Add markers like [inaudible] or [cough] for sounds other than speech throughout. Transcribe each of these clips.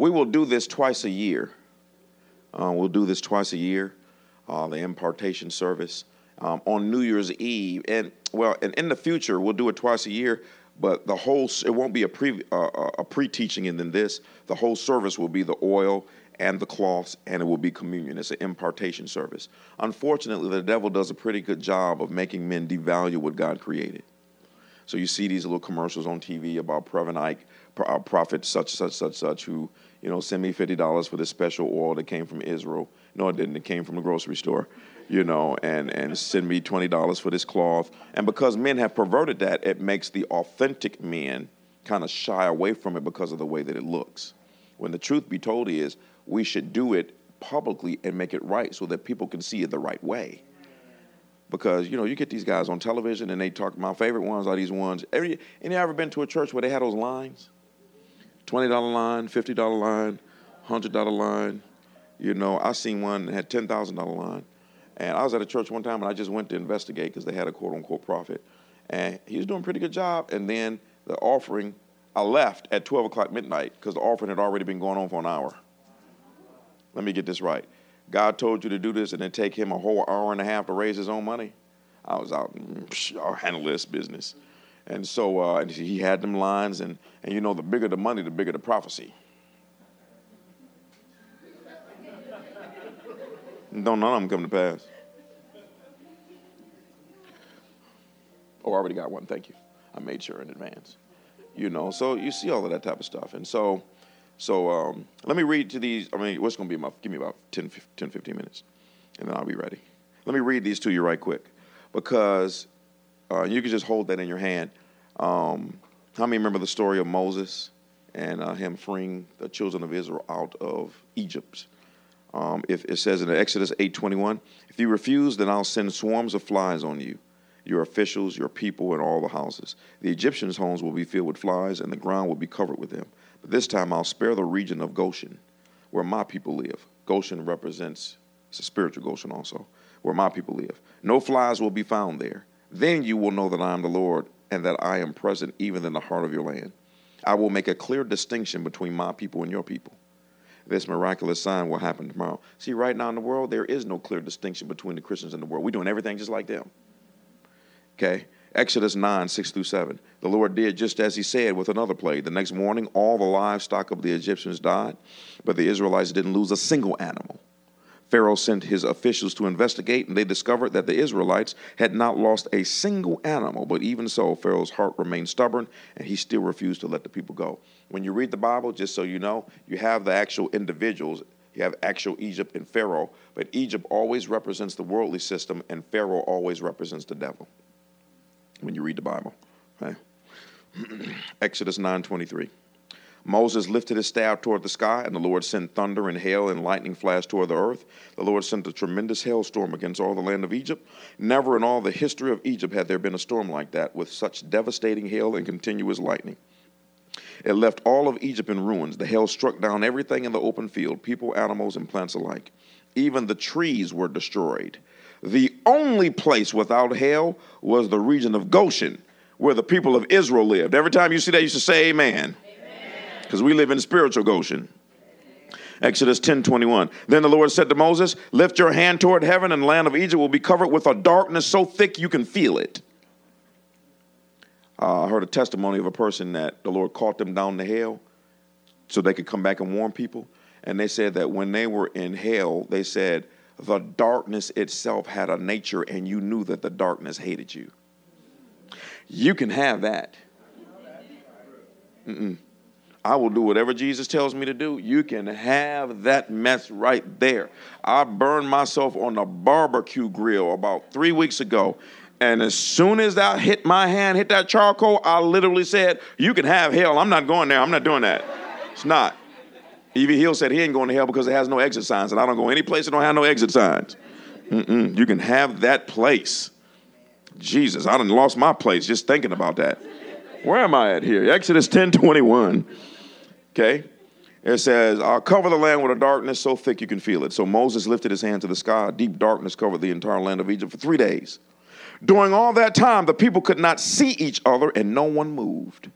we will do this twice a year. Uh, we'll do this twice a year, uh, the impartation service um, on New Year's Eve. And well, and in the future, we'll do it twice a year. But the whole it won't be a pre uh, uh a pre teaching, and then this the whole service will be the oil and the cloths, and it will be communion. It's an impartation service. Unfortunately, the devil does a pretty good job of making men devalue what God created. So you see these little commercials on TV about Reverend Ike, uh, prophet such, such, such, such, who, you know, send me $50 for this special oil that came from Israel. No, it didn't. It came from the grocery store, you know, and, and send me $20 for this cloth. And because men have perverted that, it makes the authentic men kind of shy away from it because of the way that it looks. When the truth be told is, we should do it publicly and make it right so that people can see it the right way. Because you know, you get these guys on television and they talk. My favorite ones are these ones. Every any ever been to a church where they had those lines? Twenty dollar line, fifty dollar line, hundred dollar line. You know, I seen one that had ten thousand dollar line, and I was at a church one time and I just went to investigate because they had a quote unquote prophet, and he was doing a pretty good job. And then the offering, I left at twelve o'clock midnight because the offering had already been going on for an hour. Let me get this right. God told you to do this and then take him a whole hour and a half to raise his own money. I was out, mm, I'll handle this business. And so uh, and he had them lines, and, and you know, the bigger the money, the bigger the prophecy. Don't none of them come to pass. Oh, I already got one. Thank you. I made sure in advance. You know, so you see all of that type of stuff. And so so um, let me read to these. I mean, what's going to be about, give me about 10, 10, 15 minutes, and then I'll be ready. Let me read these to you right quick because uh, you can just hold that in your hand. Um, how many remember the story of Moses and uh, him freeing the children of Israel out of Egypt? Um, if it says in Exodus 8:21, if you refuse, then I'll send swarms of flies on you, your officials, your people, and all the houses. The Egyptians' homes will be filled with flies, and the ground will be covered with them. But this time I'll spare the region of Goshen, where my people live. Goshen represents, it's a spiritual Goshen also, where my people live. No flies will be found there. Then you will know that I am the Lord and that I am present even in the heart of your land. I will make a clear distinction between my people and your people. This miraculous sign will happen tomorrow. See, right now in the world, there is no clear distinction between the Christians and the world. We're doing everything just like them. Okay? Exodus 9, 6 through 7. The Lord did just as he said with another plague. The next morning, all the livestock of the Egyptians died, but the Israelites didn't lose a single animal. Pharaoh sent his officials to investigate, and they discovered that the Israelites had not lost a single animal. But even so, Pharaoh's heart remained stubborn, and he still refused to let the people go. When you read the Bible, just so you know, you have the actual individuals. You have actual Egypt and Pharaoh, but Egypt always represents the worldly system, and Pharaoh always represents the devil when you read the Bible. Okay? [clears throat] Exodus 9:23. Moses lifted his staff toward the sky, and the Lord sent thunder and hail and lightning flashed toward the earth. The Lord sent a tremendous hailstorm against all the land of Egypt. Never in all the history of Egypt had there been a storm like that, with such devastating hail and continuous lightning. It left all of Egypt in ruins. The hail struck down everything in the open field, people, animals, and plants alike. Even the trees were destroyed. The only place without hail was the region of Goshen, where the people of Israel lived. Every time you see that, you should say amen. Because we live in spiritual Goshen. Exodus 10 21. Then the Lord said to Moses, Lift your hand toward heaven, and the land of Egypt will be covered with a darkness so thick you can feel it. Uh, I heard a testimony of a person that the Lord caught them down the hell so they could come back and warn people. And they said that when they were in hell, they said, the darkness itself had a nature and you knew that the darkness hated you. You can have that. Mm-mm. I will do whatever Jesus tells me to do. You can have that mess right there. I burned myself on a barbecue grill about three weeks ago. And as soon as that hit my hand, hit that charcoal, I literally said, You can have hell. I'm not going there. I'm not doing that. It's not. E.V. Hill said he ain't going to hell because it has no exit signs, and I don't go any place that don't have no exit signs. Mm-mm. You can have that place. Jesus, I done lost my place just thinking about that. Where am I at here? Exodus 10 21. Okay. It says, I'll cover the land with a darkness so thick you can feel it. So Moses lifted his hand to the sky. Deep darkness covered the entire land of Egypt for three days. During all that time, the people could not see each other and no one moved.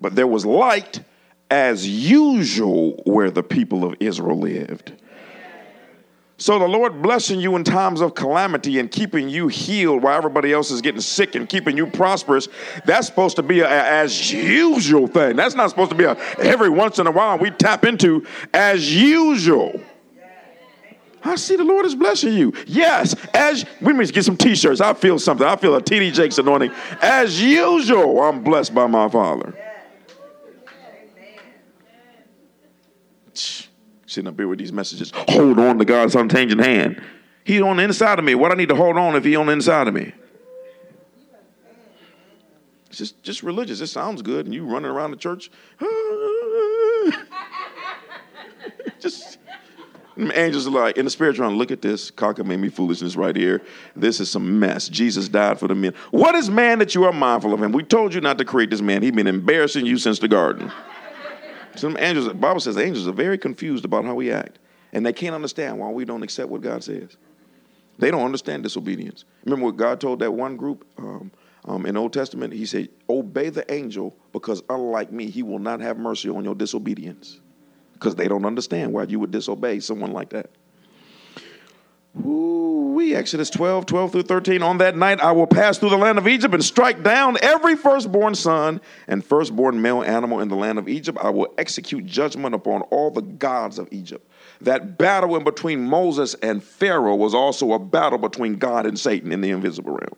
But there was light as usual where the people of Israel lived. So the Lord blessing you in times of calamity and keeping you healed while everybody else is getting sick and keeping you prosperous, that's supposed to be a, a, as usual thing. That's not supposed to be a every once in a while we tap into as usual. I see the Lord is blessing you. Yes, as we to get some t-shirts. I feel something. I feel a TD Jakes anointing. As usual, I'm blessed by my Father. Sitting up here with these messages. Hold on to God's unchanging hand. He's on the inside of me. What I need to hold on if He on the inside of me? It's just, just religious. It sounds good, and you running around the church. [laughs] just angels are like in the spiritual realm. Look at this. Cocker made me foolishness right here. This is some mess. Jesus died for the men. What is man that you are mindful of him? We told you not to create this man. He's been embarrassing you since the garden. Some angels, the Bible says angels are very confused about how we act. And they can't understand why we don't accept what God says. They don't understand disobedience. Remember what God told that one group um, um, in Old Testament? He said, Obey the angel because unlike me, he will not have mercy on your disobedience. Because they don't understand why you would disobey someone like that. We Exodus 12, 12 through 13. On that night I will pass through the land of Egypt and strike down every firstborn son and firstborn male animal in the land of Egypt. I will execute judgment upon all the gods of Egypt. That battle in between Moses and Pharaoh was also a battle between God and Satan in the invisible realm.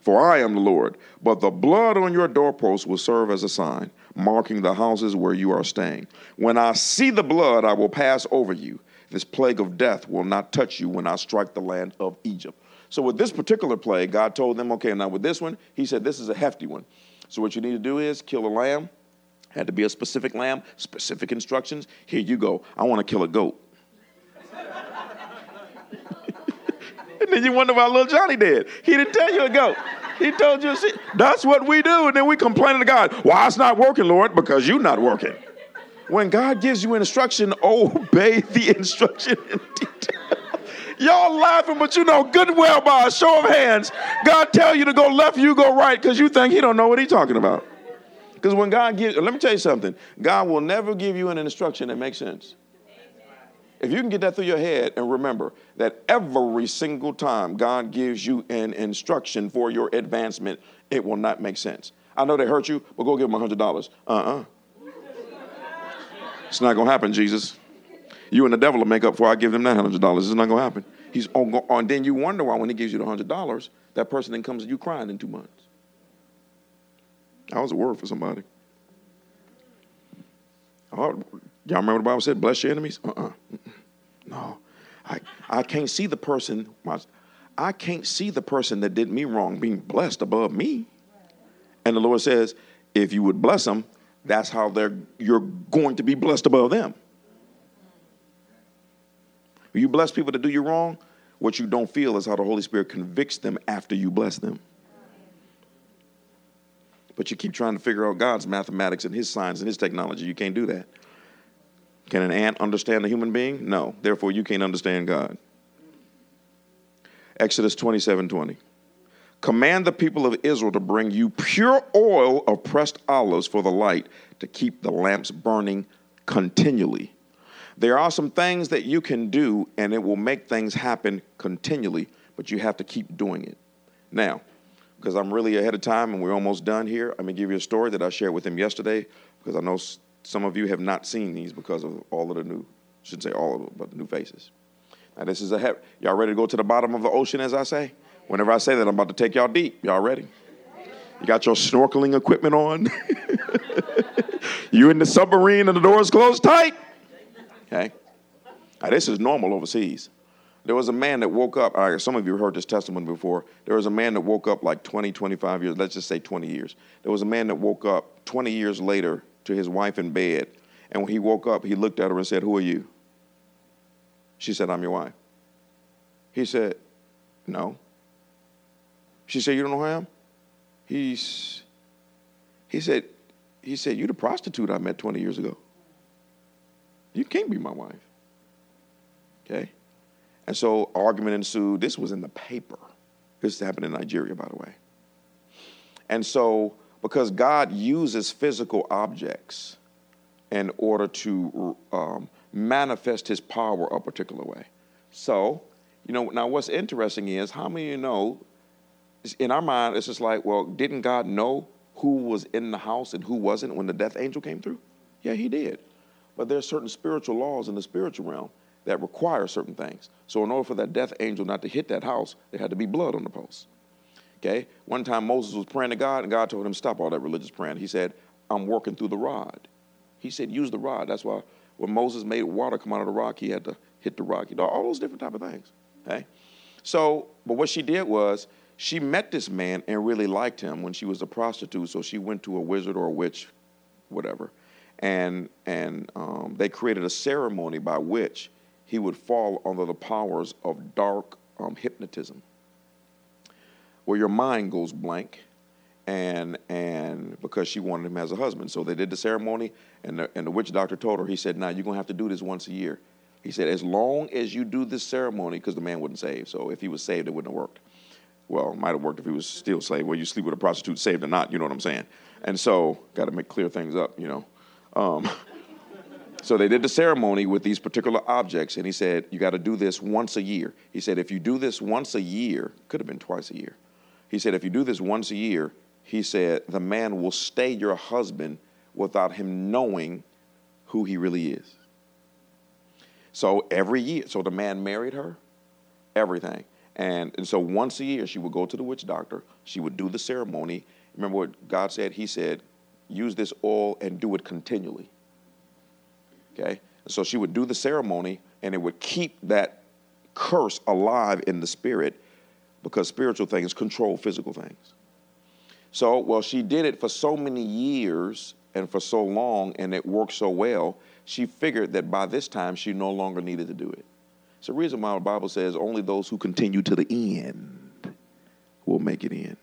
For I am the Lord, but the blood on your doorposts will serve as a sign, marking the houses where you are staying. When I see the blood, I will pass over you this plague of death will not touch you when I strike the land of Egypt. So, with this particular plague, God told them, okay, now with this one, He said, this is a hefty one. So, what you need to do is kill a lamb. Had to be a specific lamb, specific instructions. Here you go. I want to kill a goat. [laughs] and then you wonder why little Johnny did. He didn't tell you a goat. He told you, see, that's what we do. And then we complain to God, why it's not working, Lord? Because you're not working. When God gives you instruction, [laughs] obey the instruction in detail. Y'all laughing, but you know good and well by a show of hands, God tell you to go left, you go right, because you think he don't know what he's talking about. Because when God gives, let me tell you something, God will never give you an instruction that makes sense. If you can get that through your head and remember that every single time God gives you an instruction for your advancement, it will not make sense. I know they hurt you, but go give them $100. Uh uh-uh. uh it's not going to happen, Jesus. You and the devil will make up for I give them that $100. It's not going to happen. He's on, on, then you wonder why when he gives you the $100, that person then comes to you crying in two months. That was a word for somebody. Oh, y'all remember the Bible said, bless your enemies? Uh-uh. No. I, I can't see the person, I can't see the person that did me wrong being blessed above me. And the Lord says, if you would bless them, that's how they're, you're going to be blessed above them. You bless people that do you wrong, what you don't feel is how the Holy Spirit convicts them after you bless them. But you keep trying to figure out God's mathematics and His science and His technology. You can't do that. Can an ant understand a human being? No. Therefore, you can't understand God. Exodus 27 20. Command the people of Israel to bring you pure oil of pressed olives for the light to keep the lamps burning continually. There are some things that you can do and it will make things happen continually, but you have to keep doing it. Now, because I'm really ahead of time and we're almost done here, I'm going to give you a story that I shared with him yesterday because I know some of you have not seen these because of all of the new, I shouldn't say all of them, but the new faces. Now, this is a, y'all ready to go to the bottom of the ocean, as I say? Whenever I say that, I'm about to take y'all deep. Y'all ready? You got your snorkeling equipment on? [laughs] you in the submarine and the doors closed tight? Okay. Now, this is normal overseas. There was a man that woke up, some of you heard this testimony before. There was a man that woke up like 20, 25 years, let's just say 20 years. There was a man that woke up 20 years later to his wife in bed. And when he woke up, he looked at her and said, Who are you? She said, I'm your wife. He said, No. She said, You don't know who I am? He's, he said, he said, You're the prostitute I met 20 years ago. You can't be my wife. Okay? And so argument ensued. This was in the paper. This happened in Nigeria, by the way. And so, because God uses physical objects in order to um, manifest his power a particular way. So, you know, now what's interesting is how many of you know, in our mind, it's just like, well, didn't God know who was in the house and who wasn't when the death angel came through? Yeah, he did. But there are certain spiritual laws in the spiritual realm that require certain things. So in order for that death angel not to hit that house, there had to be blood on the post. Okay? One time Moses was praying to God, and God told him, Stop all that religious praying. He said, I'm working through the rod. He said, Use the rod. That's why when Moses made water come out of the rock, he had to hit the rock. You know, all those different type of things. Okay? So, but what she did was she met this man and really liked him when she was a prostitute. So she went to a wizard or a witch, whatever, and and um, they created a ceremony by which he would fall under the powers of dark um, hypnotism, where your mind goes blank, and and because she wanted him as a husband, so they did the ceremony, and the, and the witch doctor told her, he said, "Now you're gonna have to do this once a year." He said, "As long as you do this ceremony, because the man wasn't saved, so if he was saved, it wouldn't have worked." Well, might have worked if he was still slave. Well, you sleep with a prostitute, saved or not, you know what I'm saying? And so, got to make clear things up, you know. Um, [laughs] so they did the ceremony with these particular objects, and he said, You got to do this once a year. He said, If you do this once a year, could have been twice a year. He said, If you do this once a year, he said, the man will stay your husband without him knowing who he really is. So every year, so the man married her, everything. And, and so once a year, she would go to the witch doctor, she would do the ceremony. Remember what God said? He said, use this oil and do it continually. Okay? So she would do the ceremony and it would keep that curse alive in the spirit because spiritual things control physical things. So, well, she did it for so many years and for so long and it worked so well, she figured that by this time she no longer needed to do it. It's the reason why the Bible says only those who continue to the end will make it in.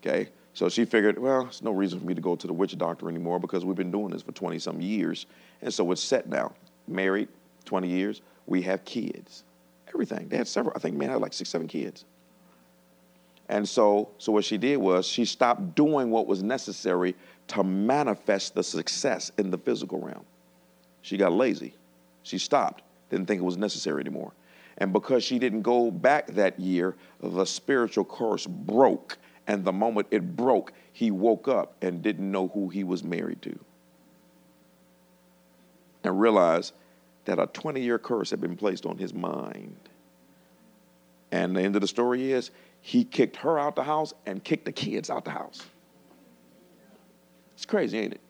Okay? So she figured, well, there's no reason for me to go to the witch doctor anymore because we've been doing this for 20 some years. And so it's set now. Married 20 years. We have kids. Everything. They had several, I think, man, had like six, seven kids. And so, so what she did was she stopped doing what was necessary to manifest the success in the physical realm. She got lazy. She stopped, didn't think it was necessary anymore. And because she didn't go back that year, the spiritual curse broke and the moment it broke, he woke up and didn't know who he was married to. And realized that a 20 year curse had been placed on his mind. And the end of the story is he kicked her out the house and kicked the kids out the house. It's crazy, ain't it?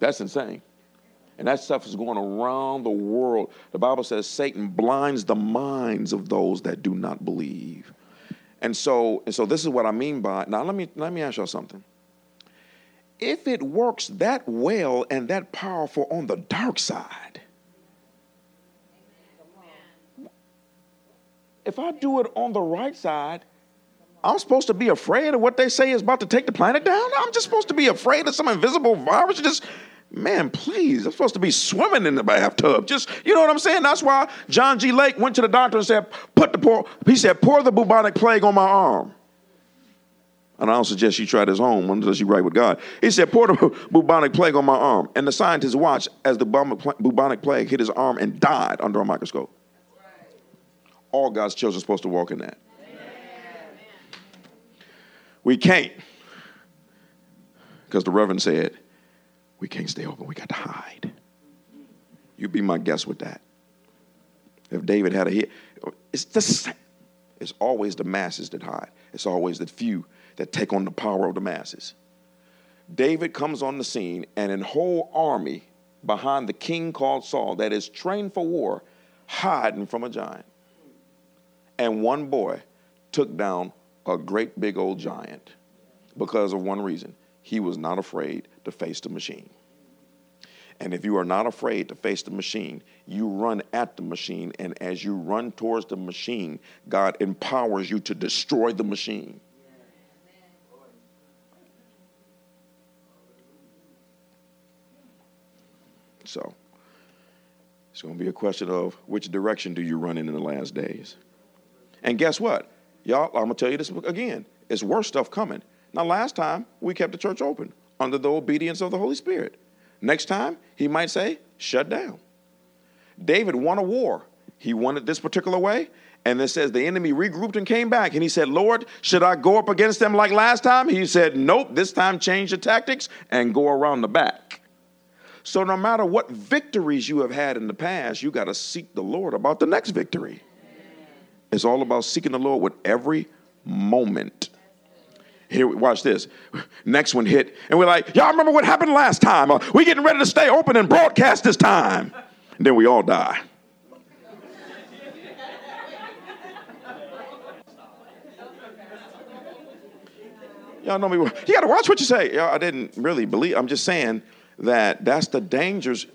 That's insane. And that stuff is going around the world. The Bible says Satan blinds the minds of those that do not believe. And so, and so this is what I mean by now let me let me ask y'all something. If it works that well and that powerful on the dark side, if I do it on the right side, I'm supposed to be afraid of what they say is about to take the planet down? I'm just supposed to be afraid of some invisible virus just Man, please, I'm supposed to be swimming in the bathtub. Just, you know what I'm saying? That's why John G. Lake went to the doctor and said, put the pour, he said, pour the bubonic plague on my arm. And I don't suggest you try this home unless you right with God. He said, pour the [laughs] bubonic plague on my arm. And the scientists watched as the bubonic plague hit his arm and died under a microscope. All God's children are supposed to walk in that. We can't. Because the Reverend said, we can't stay open. We got to hide. You be my guest with that. If David had a hit, it's the same. It's always the masses that hide. It's always the few that take on the power of the masses. David comes on the scene, and an whole army behind the king called Saul that is trained for war, hiding from a giant. And one boy took down a great big old giant because of one reason he was not afraid to face the machine. And if you are not afraid to face the machine, you run at the machine. And as you run towards the machine, God empowers you to destroy the machine. So, it's going to be a question of which direction do you run in in the last days. And guess what? Y'all, I'm going to tell you this again. It's worse stuff coming. Now, last time we kept the church open. under the obedience of the Holy Spirit. Next time, he might say, shut down. David won a war. He won it this particular way. And it says the enemy regrouped and came back. And he said, Lord, should I go up against them like last time? He said, Nope, this time change the tactics and go around the back. So no matter what victories you have had in the past, you got to seek the Lord about the next victory. It's all about seeking the Lord with every moment. Here, watch this. Next one hit, and we're like, y'all remember what happened last time? Uh, we getting ready to stay open and broadcast this time. And then we all die. Y'all know me. You got to watch what you say. Y'all, I didn't really believe. I'm just saying that that's the dangers.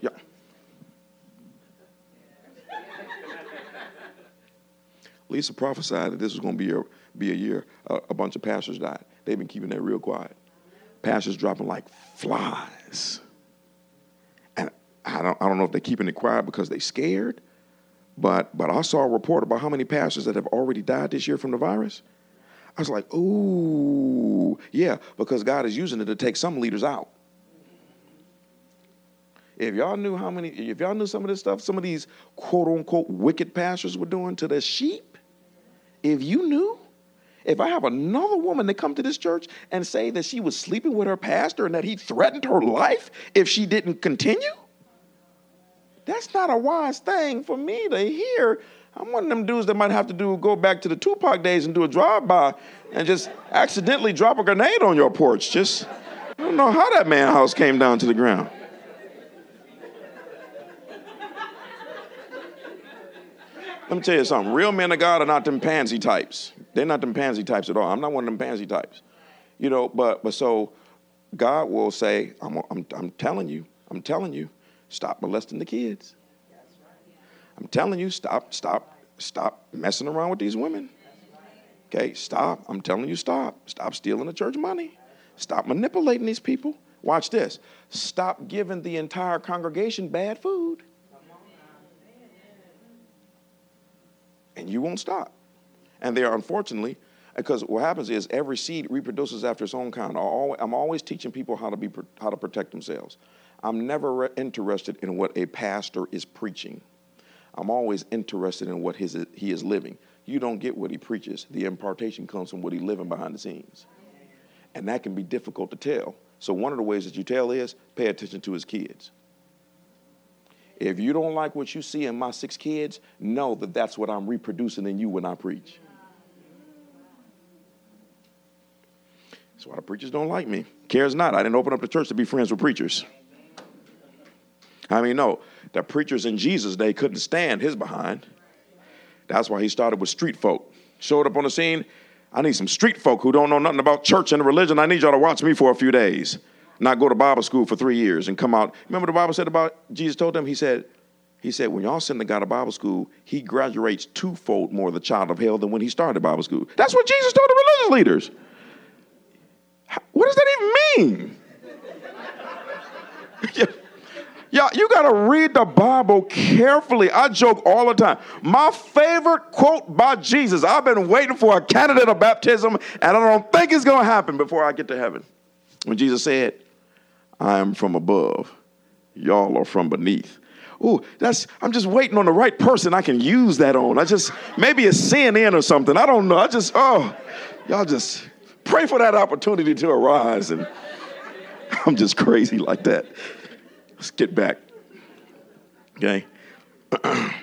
Lisa prophesied that this was going to be a, be a year a, a bunch of pastors died. They've been keeping that real quiet. Pastors dropping like flies. And I don't, I don't know if they're keeping it quiet because they're scared, but, but I saw a report about how many pastors that have already died this year from the virus. I was like, ooh, yeah, because God is using it to take some leaders out. If y'all knew how many, if y'all knew some of this stuff, some of these quote unquote wicked pastors were doing to their sheep, if you knew, if I have another woman that come to this church and say that she was sleeping with her pastor and that he threatened her life if she didn't continue, that's not a wise thing for me to hear I'm one of them dudes that might have to do go back to the Tupac days and do a drive-by and just accidentally drop a grenade on your porch. Just I don't know how that man house came down to the ground. Let me tell you something. Real men of God are not them pansy types. They're not them pansy types at all. I'm not one of them pansy types. You know, but but so God will say, I'm, I'm, I'm telling you, I'm telling you, stop molesting the kids. I'm telling you, stop, stop, stop messing around with these women. Okay, stop. I'm telling you, stop. Stop stealing the church money. Stop manipulating these people. Watch this. Stop giving the entire congregation bad food. And you won't stop. And they are unfortunately, because what happens is every seed reproduces after its own kind. I'm always teaching people how to be how to protect themselves. I'm never interested in what a pastor is preaching. I'm always interested in what his, he is living. You don't get what he preaches. The impartation comes from what he's living behind the scenes. And that can be difficult to tell. So, one of the ways that you tell is pay attention to his kids. If you don't like what you see in my six kids, know that that's what I'm reproducing in you when I preach. That's why the preachers don't like me. Cares not. I didn't open up the church to be friends with preachers. I mean, no, the preachers in Jesus' day couldn't stand his behind. That's why he started with street folk. Showed up on the scene. I need some street folk who don't know nothing about church and religion. I need y'all to watch me for a few days, not go to Bible school for three years and come out. Remember the Bible said about Jesus told them, he said, he said, when y'all send the guy to Bible school, he graduates twofold more the child of hell than when he started Bible school. That's what Jesus told the religious leaders. What does that even mean? [laughs] Y'all, you got to read the Bible carefully. I joke all the time. My favorite quote by Jesus, I've been waiting for a candidate of baptism, and I don't think it's going to happen before I get to heaven. When Jesus said, I am from above, y'all are from beneath. Ooh, that's I'm just waiting on the right person I can use that on. I just maybe it's CNN or something. I don't know. I just oh, y'all just pray for that opportunity to arise and [laughs] I'm just crazy like that. Let's get back. Okay? [clears throat]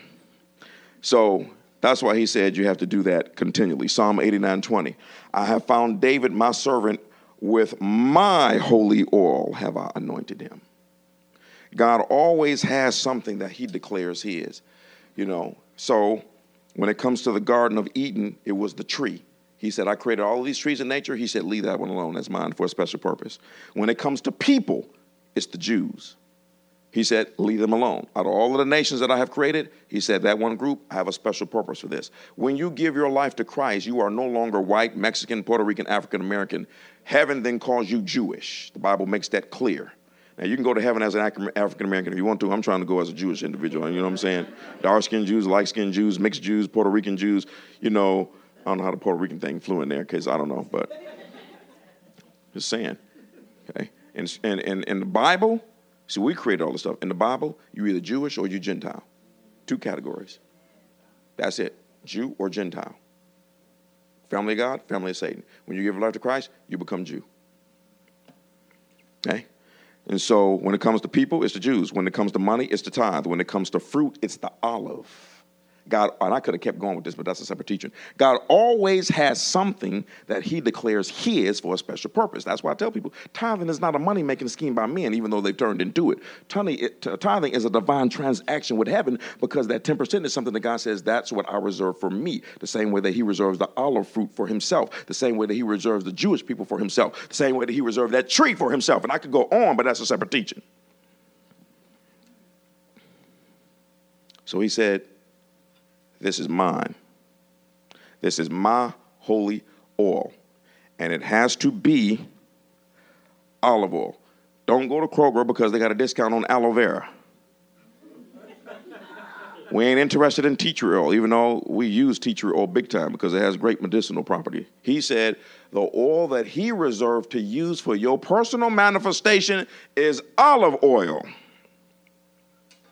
so that's why he said you have to do that continually. Psalm 89 20. I have found David, my servant, with my holy oil have I anointed him. God always has something that he declares his. You know, so when it comes to the Garden of Eden, it was the tree. He said, I created all these trees in nature. He said, Leave that one alone. That's mine for a special purpose. When it comes to people, it's the Jews. He said, Leave them alone. Out of all of the nations that I have created, he said, That one group, I have a special purpose for this. When you give your life to Christ, you are no longer white, Mexican, Puerto Rican, African American. Heaven then calls you Jewish. The Bible makes that clear. Now, you can go to heaven as an African American if you want to. I'm trying to go as a Jewish individual. You know what I'm saying? Dark skinned Jews, light skinned Jews, mixed Jews, Puerto Rican Jews. You know, I don't know how the Puerto Rican thing flew in there because I don't know, but just saying. Okay? And, in, in the Bible, see, we created all this stuff. In the Bible, you're either Jewish or you're Gentile. Two categories. That's it Jew or Gentile. Family of God, family of Satan. When you give your life to Christ, you become Jew. Okay? And so when it comes to people, it's the Jews. When it comes to money, it's the tithe. When it comes to fruit, it's the olive. God, and I could have kept going with this, but that's a separate teaching. God always has something that He declares His for a special purpose. That's why I tell people tithing is not a money making scheme by men, even though they've turned into it. Tithing is a divine transaction with heaven because that 10% is something that God says that's what I reserve for me. The same way that He reserves the olive fruit for Himself, the same way that He reserves the Jewish people for Himself, the same way that He reserved that tree for Himself. And I could go on, but that's a separate teaching. So He said, this is mine. This is my holy oil. And it has to be olive oil. Don't go to Kroger because they got a discount on aloe vera. we ain't interested in tea tree oil, even though we use tea tree oil big time because it has great medicinal property. He said the oil that he reserved to use for your personal manifestation is olive oil.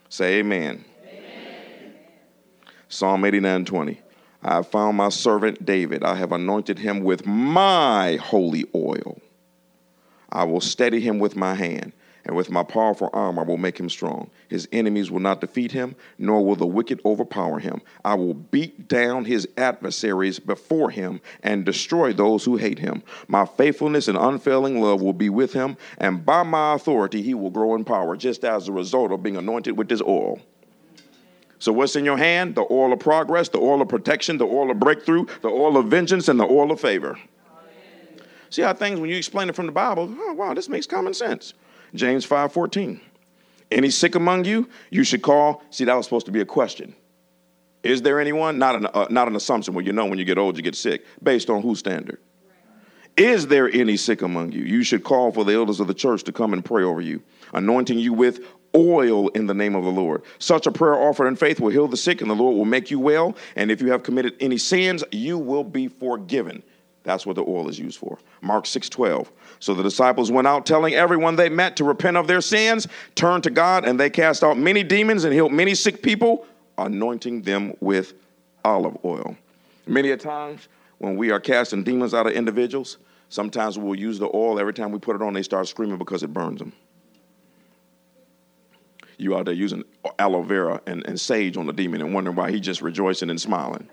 Say amen. Psalm 89 20. I have found my servant David. I have anointed him with my holy oil. I will steady him with my hand, and with my powerful arm I will make him strong. His enemies will not defeat him, nor will the wicked overpower him. I will beat down his adversaries before him and destroy those who hate him. My faithfulness and unfailing love will be with him, and by my authority he will grow in power, just as a result of being anointed with this oil. So, what's in your hand? The oil of progress, the oil of protection, the oil of breakthrough, the oil of vengeance, and the oil of favor. Amen. See how things, when you explain it from the Bible, oh, wow, this makes common sense. James 5 14. Any sick among you, you should call. See, that was supposed to be a question. Is there anyone? Not an, uh, not an assumption Well, you know when you get old you get sick. Based on whose standard? Is there any sick among you? You should call for the elders of the church to come and pray over you, anointing you with oil in the name of the Lord. Such a prayer offered in faith will heal the sick, and the Lord will make you well. And if you have committed any sins, you will be forgiven. That's what the oil is used for. Mark 6 12. So the disciples went out telling everyone they met to repent of their sins, turn to God, and they cast out many demons and healed many sick people, anointing them with olive oil. Many a times when we are casting demons out of individuals, sometimes we'll use the oil. Every time we put it on, they start screaming because it burns them you out there using aloe vera and, and sage on the demon and wondering why he's just rejoicing and smiling.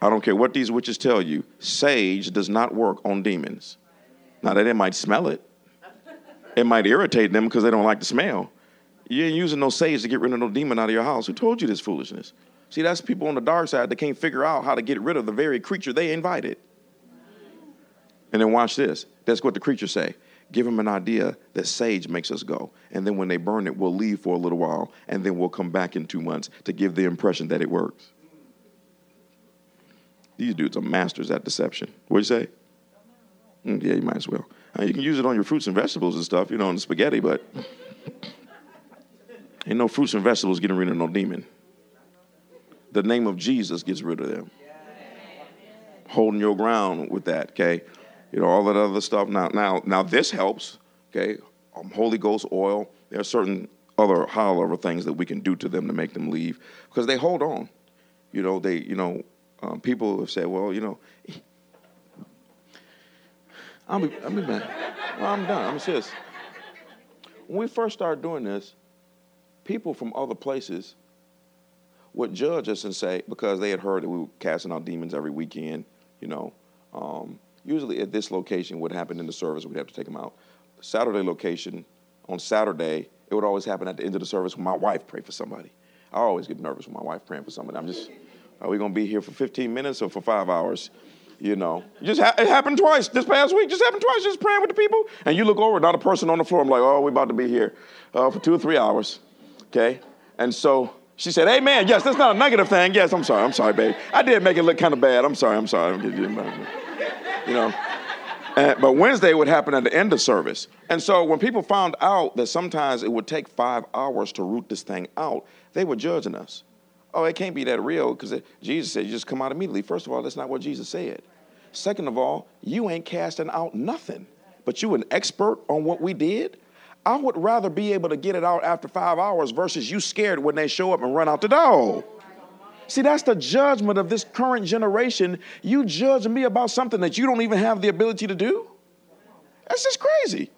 I don't care what these witches tell you, sage does not work on demons. Now, that it might smell it, it might irritate them because they don't like the smell. You ain't using no sage to get rid of no demon out of your house. Who told you this foolishness? See, that's people on the dark side that can't figure out how to get rid of the very creature they invited. And then watch this. That's what the creature say give them an idea that sage makes us go. And then when they burn it, we'll leave for a little while, and then we'll come back in two months to give the impression that it works. These dudes are masters at deception. What'd you say? Mm, yeah, you might as well. Uh, you can use it on your fruits and vegetables and stuff, you know, on the spaghetti, but [laughs] ain't no fruits and vegetables getting rid of no demon. The name of Jesus gets rid of them. Holding your ground with that, okay? You know, all that other stuff. Now, now, now this helps. Okay, um, Holy Ghost oil. There are certain other level things that we can do to them to make them leave because they hold on. You know, they, you know, um, people have said, well, you know, I'll be, I'll be back. Well, I'm done. I'm serious. When we first started doing this, people from other places would judge us and say, because they had heard that we were casting out demons every weekend, you know, um, usually at this location, what happened in the service, we'd have to take them out. Saturday location, on Saturday, it would always happen at the end of the service when my wife prayed for somebody. I always get nervous when my wife praying for somebody. I'm just, are we going to be here for 15 minutes or for five hours? You know, just ha- it happened twice this past week. Just happened twice. Just praying with the people, and you look over, not a person on the floor. I'm like, oh, we're about to be here uh, for two or three hours, okay? And so she said, Amen. Yes, that's not a negative thing. Yes, I'm sorry. I'm sorry, babe. I did make it look kind of bad. I'm sorry. I'm sorry you know. And, but Wednesday would happen at the end of service. And so when people found out that sometimes it would take five hours to root this thing out, they were judging us. Oh, it can't be that real because Jesus said you just come out immediately. First of all, that's not what Jesus said. Second of all, you ain't casting out nothing but you an expert on what we did, I would rather be able to get it out after five hours versus you scared when they show up and run out the door. See, that's the judgment of this current generation. You judge me about something that you don't even have the ability to do? That's just crazy.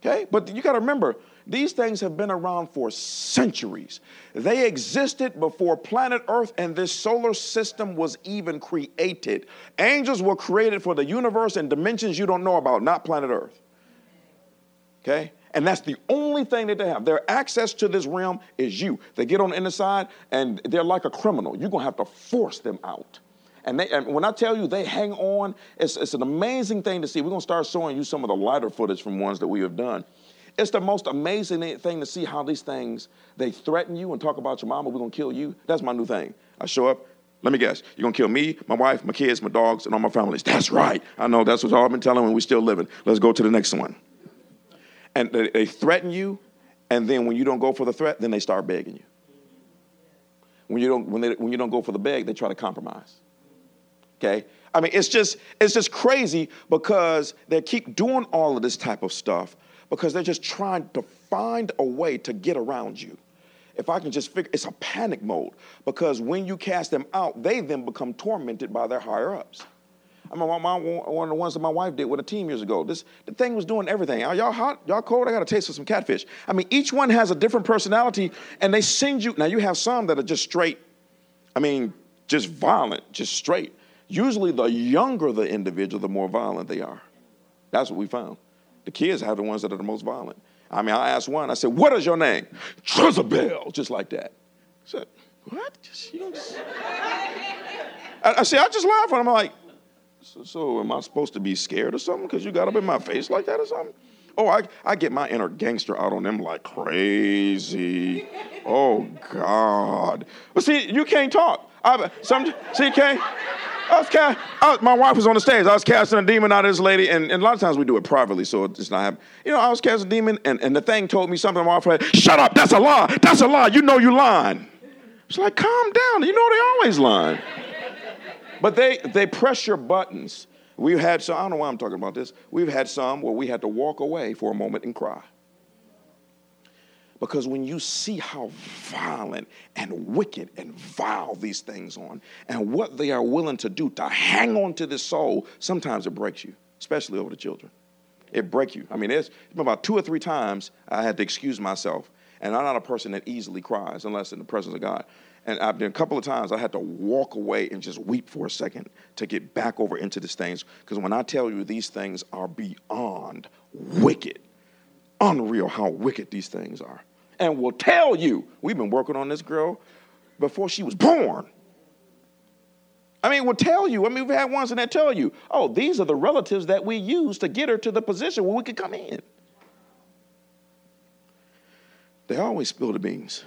Okay? But you got to remember, these things have been around for centuries. They existed before planet Earth and this solar system was even created. Angels were created for the universe and dimensions you don't know about, not planet Earth. Okay? And that's the only thing that they have. Their access to this realm is you. They get on the inside and they're like a criminal. You're going to have to force them out. And, they, and, when I tell you they hang on, it's, it's an amazing thing to see. We're going to start showing you some of the lighter footage from ones that we have done. It's the most amazing thing to see how these things, they threaten you and talk about your mama, we're gonna kill you. That's my new thing. I show up, let me guess, you're gonna kill me, my wife, my kids, my dogs, and all my families. That's right. I know that's what I've been telling when we're still living. Let's go to the next one. And they, threaten you, and then when you don't go for the threat, then they start begging you. When you don't, when, they, when you don't go for the beg, they try to compromise. Okay? I mean, it's just, it's just crazy because they keep doing all of this type of stuff because they're just trying to find a way to get around you. If I can just figure, it's a panic mode because when you cast them out, they then become tormented by their higher ups. I mean, my, one of the ones that my wife did with a team years ago. This the thing was doing everything. Are y'all hot? Y'all cold? I got a taste of some catfish. I mean, each one has a different personality, and they send you. Now you have some that are just straight. I mean, just violent, just straight. Usually, the younger the individual, the more violent they are. That's what we found. The kids have the ones that are the most violent. I mean, I asked one, I said, What is your name? Jezebel, just like that. I said, What? Just, you know, just... I, I said, I just laugh, and I'm like, so, so am I supposed to be scared or something because you got up in my face like that or something? Oh, I, I get my inner gangster out on them like crazy. Oh, God. But see, you can't talk. I, some, see, can't. I was cast, I, my wife was on the stage. I was casting a demon out of this lady, and, and a lot of times we do it privately, so it's not happening. You know, I was casting a demon, and, and the thing told me something. My wife said, "Shut up! That's a lie! That's a lie! You know you lying." It's like, calm down. You know they always lying. But they they press your buttons. We've had some. I don't know why I'm talking about this. We've had some where we had to walk away for a moment and cry. Because when you see how violent and wicked and vile these things are, and what they are willing to do to hang on to this soul, sometimes it breaks you, especially over the children. It breaks you. I mean, it's about two or three times I had to excuse myself. And I'm not a person that easily cries unless in the presence of God. And I've been a couple of times I had to walk away and just weep for a second to get back over into these things. Because when I tell you these things are beyond wicked, unreal how wicked these things are and will tell you. We've been working on this girl before she was born. I mean, we'll tell you. I mean, we've had ones that tell you, oh, these are the relatives that we use to get her to the position where we could come in. They always spill the beans.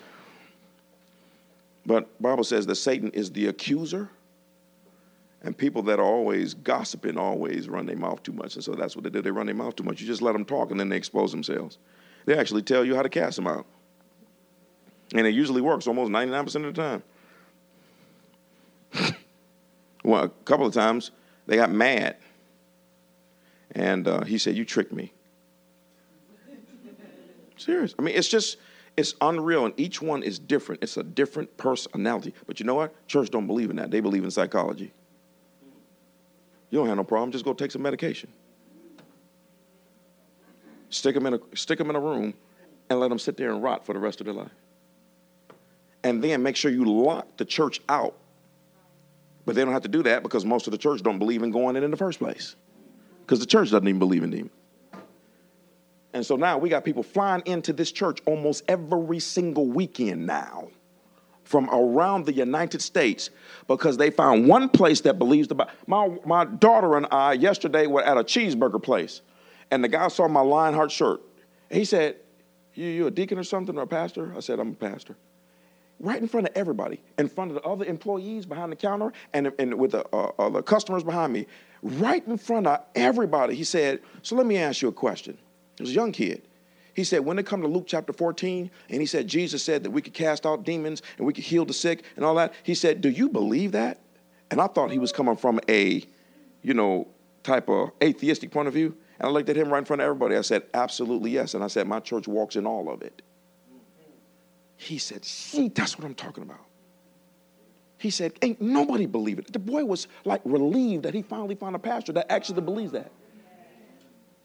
But Bible says that Satan is the accuser, and people that are always gossiping always run their mouth too much. And so that's what they do. They run their mouth too much. You just let them talk, and then they expose themselves. They actually tell you how to cast them out. And it usually works almost 99% of the time. [laughs] well, a couple of times they got mad. And uh, he said, You tricked me. [laughs] Serious. I mean, it's just, it's unreal. And each one is different. It's a different personality. But you know what? Church don't believe in that. They believe in psychology. You don't have no problem. Just go take some medication. Stick them in a, stick them in a room and let them sit there and rot for the rest of their life and then make sure you lock the church out. But they don't have to do that because most of the church don't believe in going in in the first place. Because the church doesn't even believe in demons. And so now we got people flying into this church almost every single weekend now from around the United States because they found one place that believes the Bible. My, my daughter and I yesterday were at a cheeseburger place, and the guy saw my Lionheart shirt. He said, you, you a deacon or something or a pastor? I said, I'm a pastor right in front of everybody, in front of the other employees behind the counter and, and with the, uh, uh, the customers behind me, right in front of everybody. He said, So let me ask you a question. It was a young kid. He said, when it come to Luke chapter 14, and he said, Jesus said that we could cast out demons and we could heal the sick and all that. He said, Do you believe that? And I thought he was coming from a, you know, type of atheistic point of view. And I looked at him right in front of everybody. I said, Absolutely yes. And I said, My church walks in all of it. He said, See, that's what I'm talking about. He said, Ain't nobody believe it. The boy was like relieved that he finally found a pastor that actually believes that.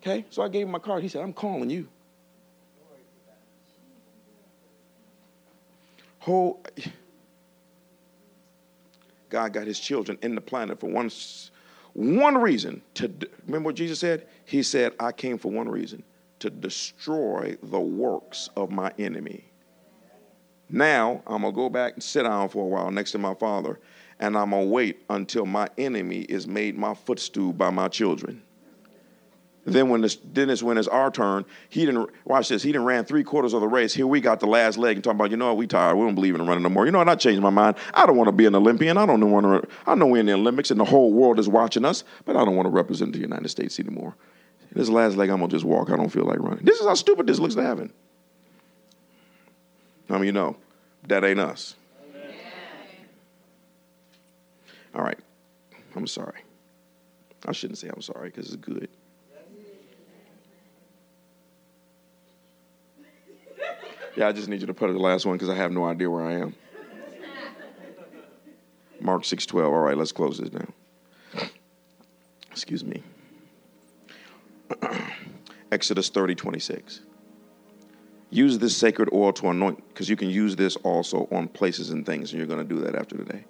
Okay? So I gave him my card. He said, I'm calling you. Whole God got his children in the planet for one, one reason. To remember what Jesus said? He said, I came for one reason to destroy the works of my enemy. Now I'm gonna go back and sit down for a while next to my father, and I'm gonna wait until my enemy is made my footstool by my children. Then when this, then it's when it's our turn. He didn't watch this. He didn't ran three quarters of the race. Here we got the last leg and talking about, you know what, we tired. We don't believe in running no more. You know what? I changed my mind. I don't want to be an Olympian. I don't want to. I know we're in the Olympics and the whole world is watching us, but I don't want to represent the United States anymore. This last leg, I'm gonna just walk. I don't feel like running. This is how stupid this looks to heaven. I mean, you know, that ain't us. All right. I'm sorry. I shouldn't say I'm sorry because it's good. Yeah, I just need you to put it the last one because I have no idea where I am. Mark 6:12. All right, let's close this down. Excuse me. [clears throat] Exodus 30, 26. Use this sacred oil to anoint, because you can use this also on places and things, and you're going to do that after today.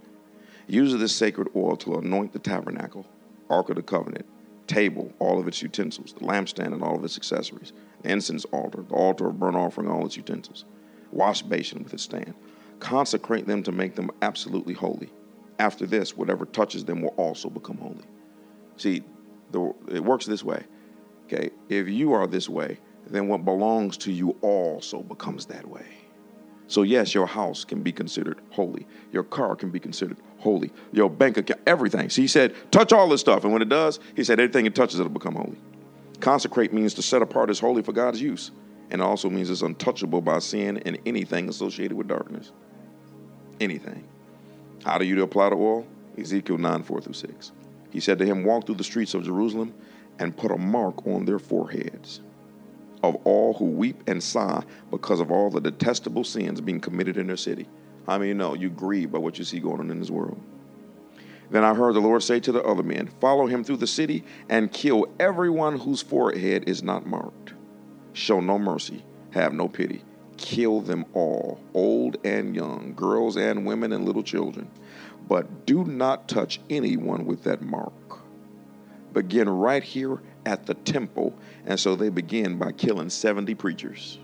Use this sacred oil to anoint the tabernacle, Ark of the Covenant, table, all of its utensils, the lampstand and all of its accessories, the incense altar, the altar of burnt offering, all its utensils, wash basin with its stand. Consecrate them to make them absolutely holy. After this, whatever touches them will also become holy. See, the, it works this way. Okay, if you are this way, then what belongs to you also becomes that way. So, yes, your house can be considered holy. Your car can be considered holy. Your bank account, everything. So he said, touch all this stuff. And when it does, he said, anything it touches, it'll become holy. Consecrate means to set apart as holy for God's use. And it also means it's untouchable by sin and anything associated with darkness. Anything. How do you apply the oil? Ezekiel 9, 4 through 6. He said to him, Walk through the streets of Jerusalem and put a mark on their foreheads of all who weep and sigh because of all the detestable sins being committed in their city. I mean, no, you grieve by what you see going on in this world. Then I heard the Lord say to the other men, Follow him through the city and kill everyone whose forehead is not marked. Show no mercy, have no pity. Kill them all, old and young, girls and women and little children. But do not touch anyone with that mark. Begin right here at the temple. And so they begin by killing 70 preachers.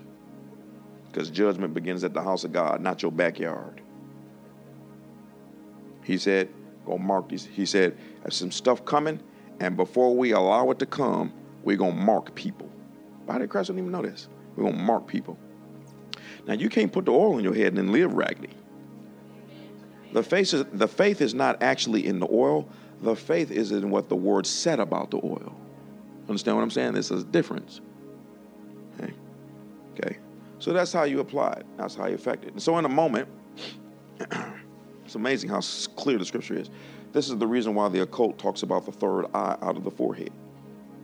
Because judgment begins at the house of God, not your backyard. He said, Go mark these. He said, There's some stuff coming, and before we allow it to come, we're to mark people. Why did Christ don't even know this? We're to mark people. Now, you can't put the oil on your head and then live raggedy. The faith, is, the faith is not actually in the oil, the faith is in what the word said about the oil. Understand what I'm saying? There's a difference. Okay. Okay. So that's how you apply it. That's how you affect it. And so in a moment, [clears throat] it's amazing how clear the scripture is. This is the reason why the occult talks about the third eye out of the forehead.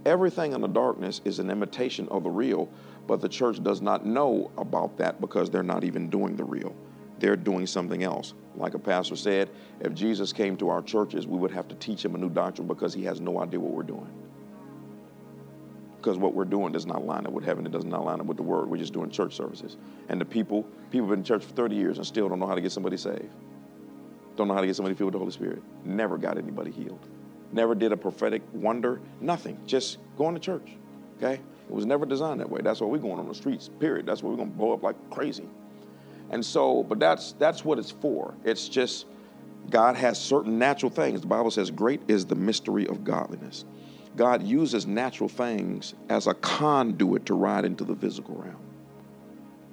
Everything in the darkness is an imitation of the real, but the church does not know about that because they're not even doing the real. They're doing something else. Like a pastor said, if Jesus came to our churches, we would have to teach him a new doctrine because he has no idea what we're doing because what we're doing does not line up with heaven. It does not line up with the word. We're just doing church services. And the people, people have been in church for 30 years and still don't know how to get somebody saved. Don't know how to get somebody filled with the Holy Spirit. Never got anybody healed. Never did a prophetic wonder. Nothing. Just going to church. Okay? It was never designed that way. That's why we're going on the streets, period. That's why we're to blow up like crazy. And so, but that's that's what it's for. It's just God has certain natural things. The Bible says, Great is the mystery of godliness. God uses natural things as a conduit to ride into the physical realm.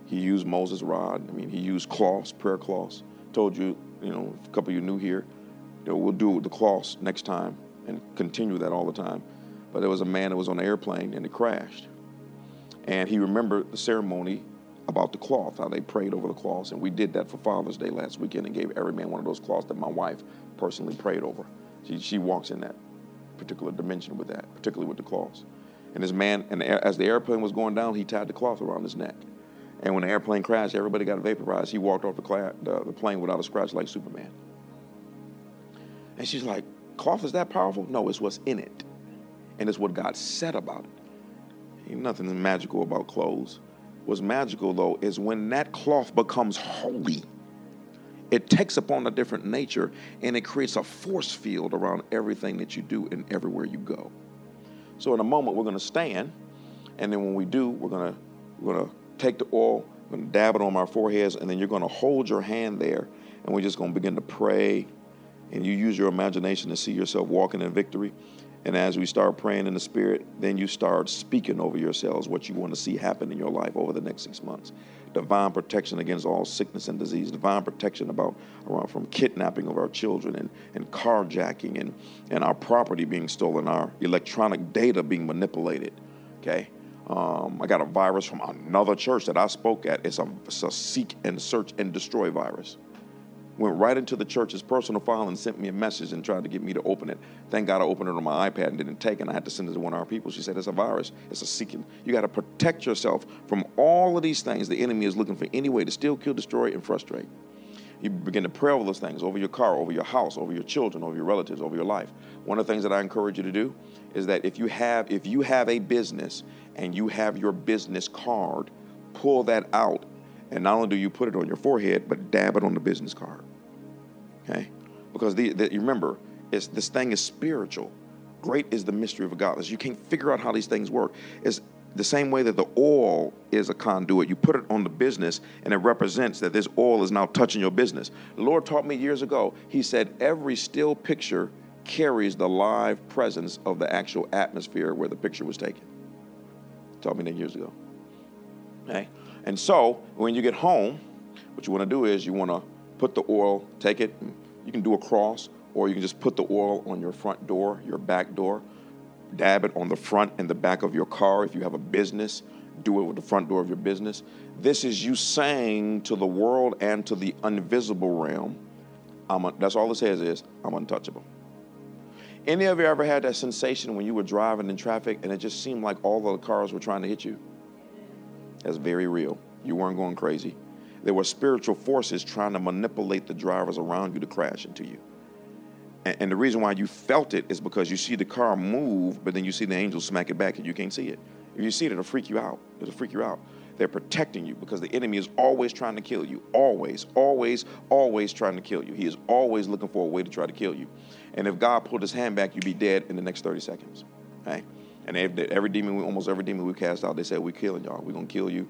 He used Moses' rod. I mean, he used cloths, prayer cloths. Told you, you know, a couple of you new here, we'll do the cloths next time and continue that all the time. But there was a man that was on an airplane and it crashed. And he remembered the ceremony about the cloth, how they prayed over the cloths. And we did that for Father's Day last weekend and gave every man one of those cloths that my wife personally prayed over. She, she walks in that particular dimension with that, particularly with the cloths. And this man, and as the airplane was going down, he tied the cloth around his neck. And when the airplane crashed, everybody got vaporized. He walked off the, cl- the, the plane without a scratch like Superman. And she's like, cloth is that powerful? No, it's what's in it. And it's what God said about it. Ain't nothing magical about clothes. What's magical, though, is when that cloth becomes holy, it takes upon a different nature and it creates a force field around everything that you do and everywhere you go. So, in a moment, we're going to stand. And then when we do, we're going to, we're going to take the oil, we're going to dab it on our foreheads, and then you're going to hold your hand there. And we're just going to begin to pray. And you use your imagination to see yourself walking in victory. And as we start praying in the Spirit, then you start speaking over yourselves what you want to see happen in your life over the next six months. Divine protection against all sickness and disease, divine protection about around from kidnapping of our children and, and carjacking and, and our property being stolen, our electronic data being manipulated. Okay? Um, I got a virus from another church that I spoke at. It's a, it's a seek and search and destroy virus went right into the church's personal file and sent me a message and tried to get me to open it. Thank God I opened it on my iPad and didn't take it. I had to send it to one of our people. She said, It's a virus. It's a seeking. You got to protect yourself from all of these things the enemy is looking for any way to steal, kill, destroy, and frustrate. You begin to pray over those things over your car, over your house, over your children, over your relatives, over your life. One of the things that I encourage you to do is that if you have if you have a business and you have your business card, pull that out and not only do you put it on your forehead, but dab it on the business card. Okay? Because the, the, you remember, it's, this thing is spiritual. Great is the mystery of godliness. You can't figure out how these things work. It's the same way that the oil is a conduit. You put it on the business, and it represents that this oil is now touching your business. The Lord taught me years ago. He said every still picture carries the live presence of the actual atmosphere where the picture was taken. He taught me that years ago. Okay? And so when you get home, what you want to do is you want to put the oil, take it, you can do a cross, or you can just put the oil on your front door, your back door, dab it on the front and the back of your car. If you have a business, do it with the front door of your business. This is you saying to the world and to the invisible realm, I'm a, that's all it says is, I'm untouchable. Any of you ever had that sensation when you were driving in traffic and it just seemed like all the cars were trying to hit you? That's very real. You weren't going crazy. There were spiritual forces trying to manipulate the drivers around you to crash into you. And, and the reason why you felt it is because you see the car move, but then you see the angel smack it back and you can't see it. If you see it, it'll freak you out. It'll freak you out. They're protecting you because the enemy is always trying to kill you. Always, always, always trying to kill you. He is always looking for a way to try to kill you. And if God pulled his hand back, you'd be dead in the next 30 seconds. Okay? And every demon, almost every demon we cast out, they said, We're killing y'all. We're going to kill you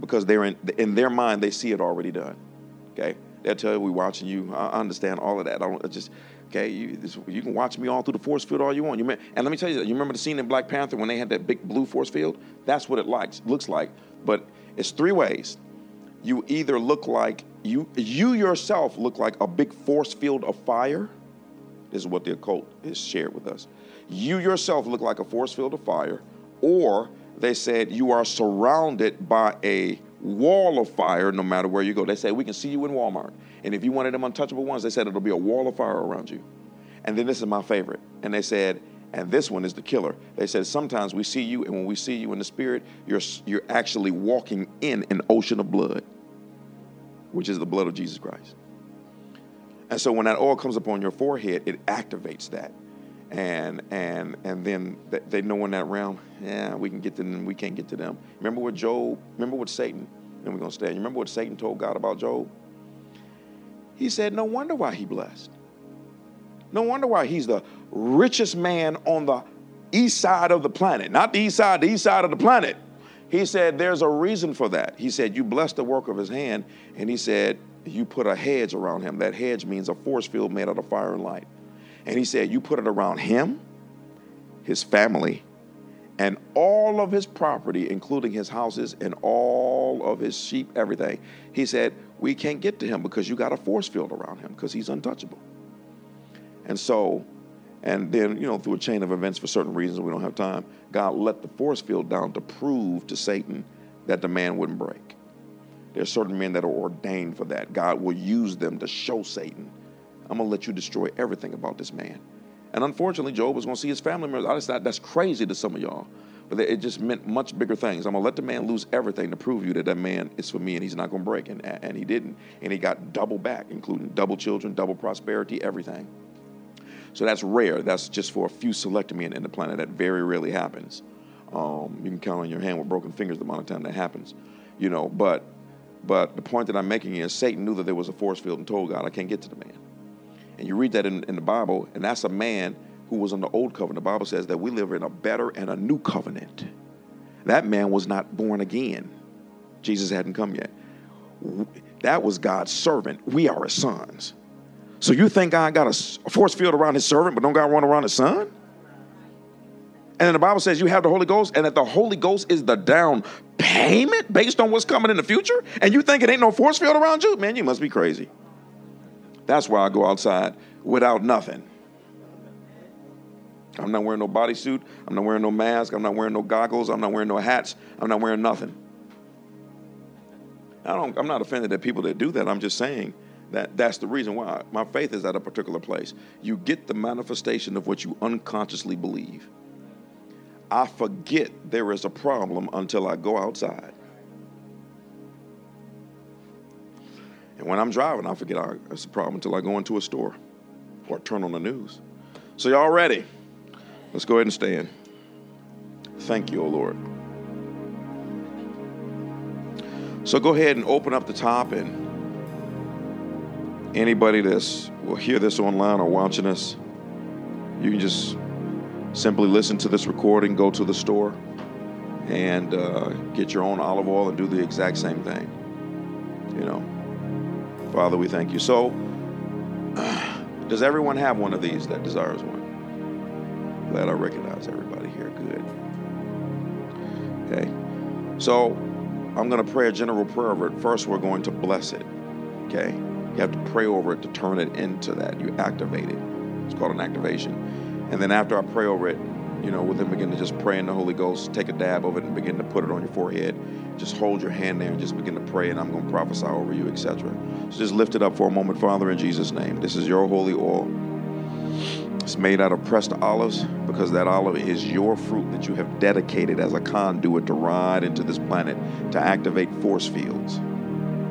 because they're in, in their mind, they see it already done. Okay? They'll tell you, we're watching you. I understand all of that. I don't just, okay, you, this, you can watch me all through the force field all you want. You and let me tell you, you remember the scene in Black Panther when they had that big blue force field? That's what it likes, looks like. But it's three ways. You either look like, you, you yourself look like a big force field of fire. This is what the occult is shared with us. You yourself look like a force field of fire, or they said you are surrounded by a wall of fire no matter where you go. They said we can see you in Walmart. And if you wanted them untouchable ones, they said it'll be a wall of fire around you. And then this is my favorite. And they said, and this one is the killer. They said sometimes we see you, and when we see you in the spirit, you're you're actually walking in an ocean of blood, which is the blood of Jesus Christ. And so when that oil comes upon your forehead, it activates that and and and then they know in that realm, yeah, we can get to them, we can't get to them. Remember what Job, remember what Satan, and we're gonna stay. You remember what Satan told God about Job? He said, No wonder why he blessed. No wonder why he's the richest man on the east side of the planet. Not the east side, the east side of the planet. He said, There's a reason for that. He said, You blessed the work of his hand, and he said, You put a hedge around him. That hedge means a force field made out of fire and light. And he said, You put it around him, his family, and all of his property, including his houses and all of his sheep, everything. He said, We can't get to him because you got a force field around him because he's untouchable. And so, and then, you know, through a chain of events for certain reasons, we don't have time, God let the force field down to prove to Satan that the man wouldn't break. There's certain men that are ordained for that. God will use them to show Satan I'm going to let you destroy everything about this man. And unfortunately, Job was going to see his family members. I just thought that's crazy to some of y'all. but it just meant much bigger things. I'm gonna let the man lose everything to prove you that that man is for me and he's not gonna break. And, and he didn't. And he got double back, including double children, double prosperity, everything. So that's rare. That's just for a few select men in the planet. That very rarely happens. Um, you can count on your hand with broken fingers the amount of time that happens. You know, but but the point that I'm making is Satan knew that there was a force field and told God, I can't get to the man. And you read that in, in the Bible, and that's a man who was in the old covenant. The Bible says that we live in a better and a new covenant. That man was not born again. Jesus hadn't come yet. That was God's servant. We are his sons. So you think God got a force field around his servant, but don't God run around his son? And then the Bible says you have the Holy Ghost, and that the Holy Ghost is the down payment based on what's coming in the future. And you think it ain't no force field around you? Man, you must be crazy. That's why I go outside without nothing. I'm not wearing no bodysuit. I'm not wearing no mask. I'm not wearing no goggles. I'm not wearing no hats. I'm not wearing nothing. I don't, I'm not offended at people that do that. I'm just saying that that's the reason why my faith is at a particular place. You get the manifestation of what you unconsciously believe. I forget there is a problem until I go outside. And when I'm driving, I forget I, it's a problem until I go into a store or turn on the news. So, y'all ready? Let's go ahead and stand. Thank you, O Lord. So go ahead and open up the top, and anybody that's will hear this online or watching us, you can just simply listen to this recording, go to the store, and uh, get your own olive oil and do the exact same thing. You know, Father, we thank you. So, [sighs] does everyone have one of these that desires one? Glad I recognize everybody here. Good. Okay. So I'm going to pray a general prayer over it. First, we're going to bless it. Okay. You have to pray over it to turn it into that. You activate it. It's called an activation. And then after I pray over it, you know, we'll then begin to just pray in the Holy Ghost, take a dab of it and begin to put it on your forehead. Just hold your hand there and just begin to pray, and I'm going to prophesy over you, etc. So just lift it up for a moment, Father, in Jesus' name. This is your holy oil. It's made out of pressed olives because that olive is your fruit that you have dedicated as a conduit to ride into this planet to activate force fields.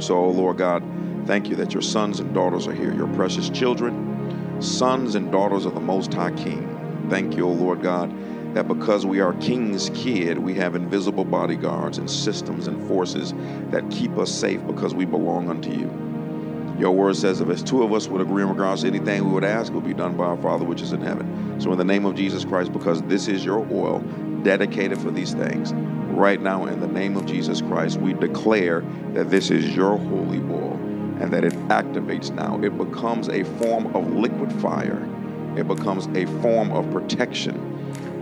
So, oh Lord God, thank you that your sons and daughters are here, your precious children, sons and daughters of the Most High King. Thank you, O oh Lord God, that because we are King's kid, we have invisible bodyguards and systems and forces that keep us safe because we belong unto you. Your word says if it's two of us would agree in regards to anything we would ask, will be done by our Father which is in heaven. So in the name of Jesus Christ, because this is your oil dedicated for these things, right now in the name of Jesus Christ, we declare that this is your holy oil and that it activates now. It becomes a form of liquid fire. It becomes a form of protection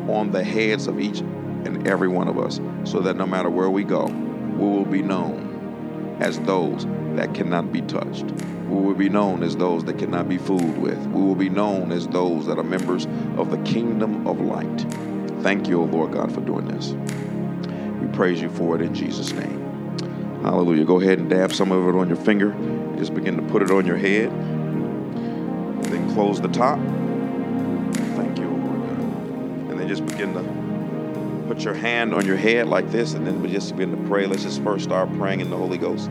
on the heads of each and every one of us so that no matter where we go, we will be known as those that cannot be touched. We will be known as those that cannot be fooled with. We will be known as those that are members of the kingdom of light. Thank you, O Lord God, for doing this. We praise you for it in Jesus' name. Hallelujah. Go ahead and dab some of it on your finger. Just begin to put it on your head. Then close the top. Just begin to put your hand on your head like this, and then we just begin to pray. Let's just first start praying in the Holy Ghost.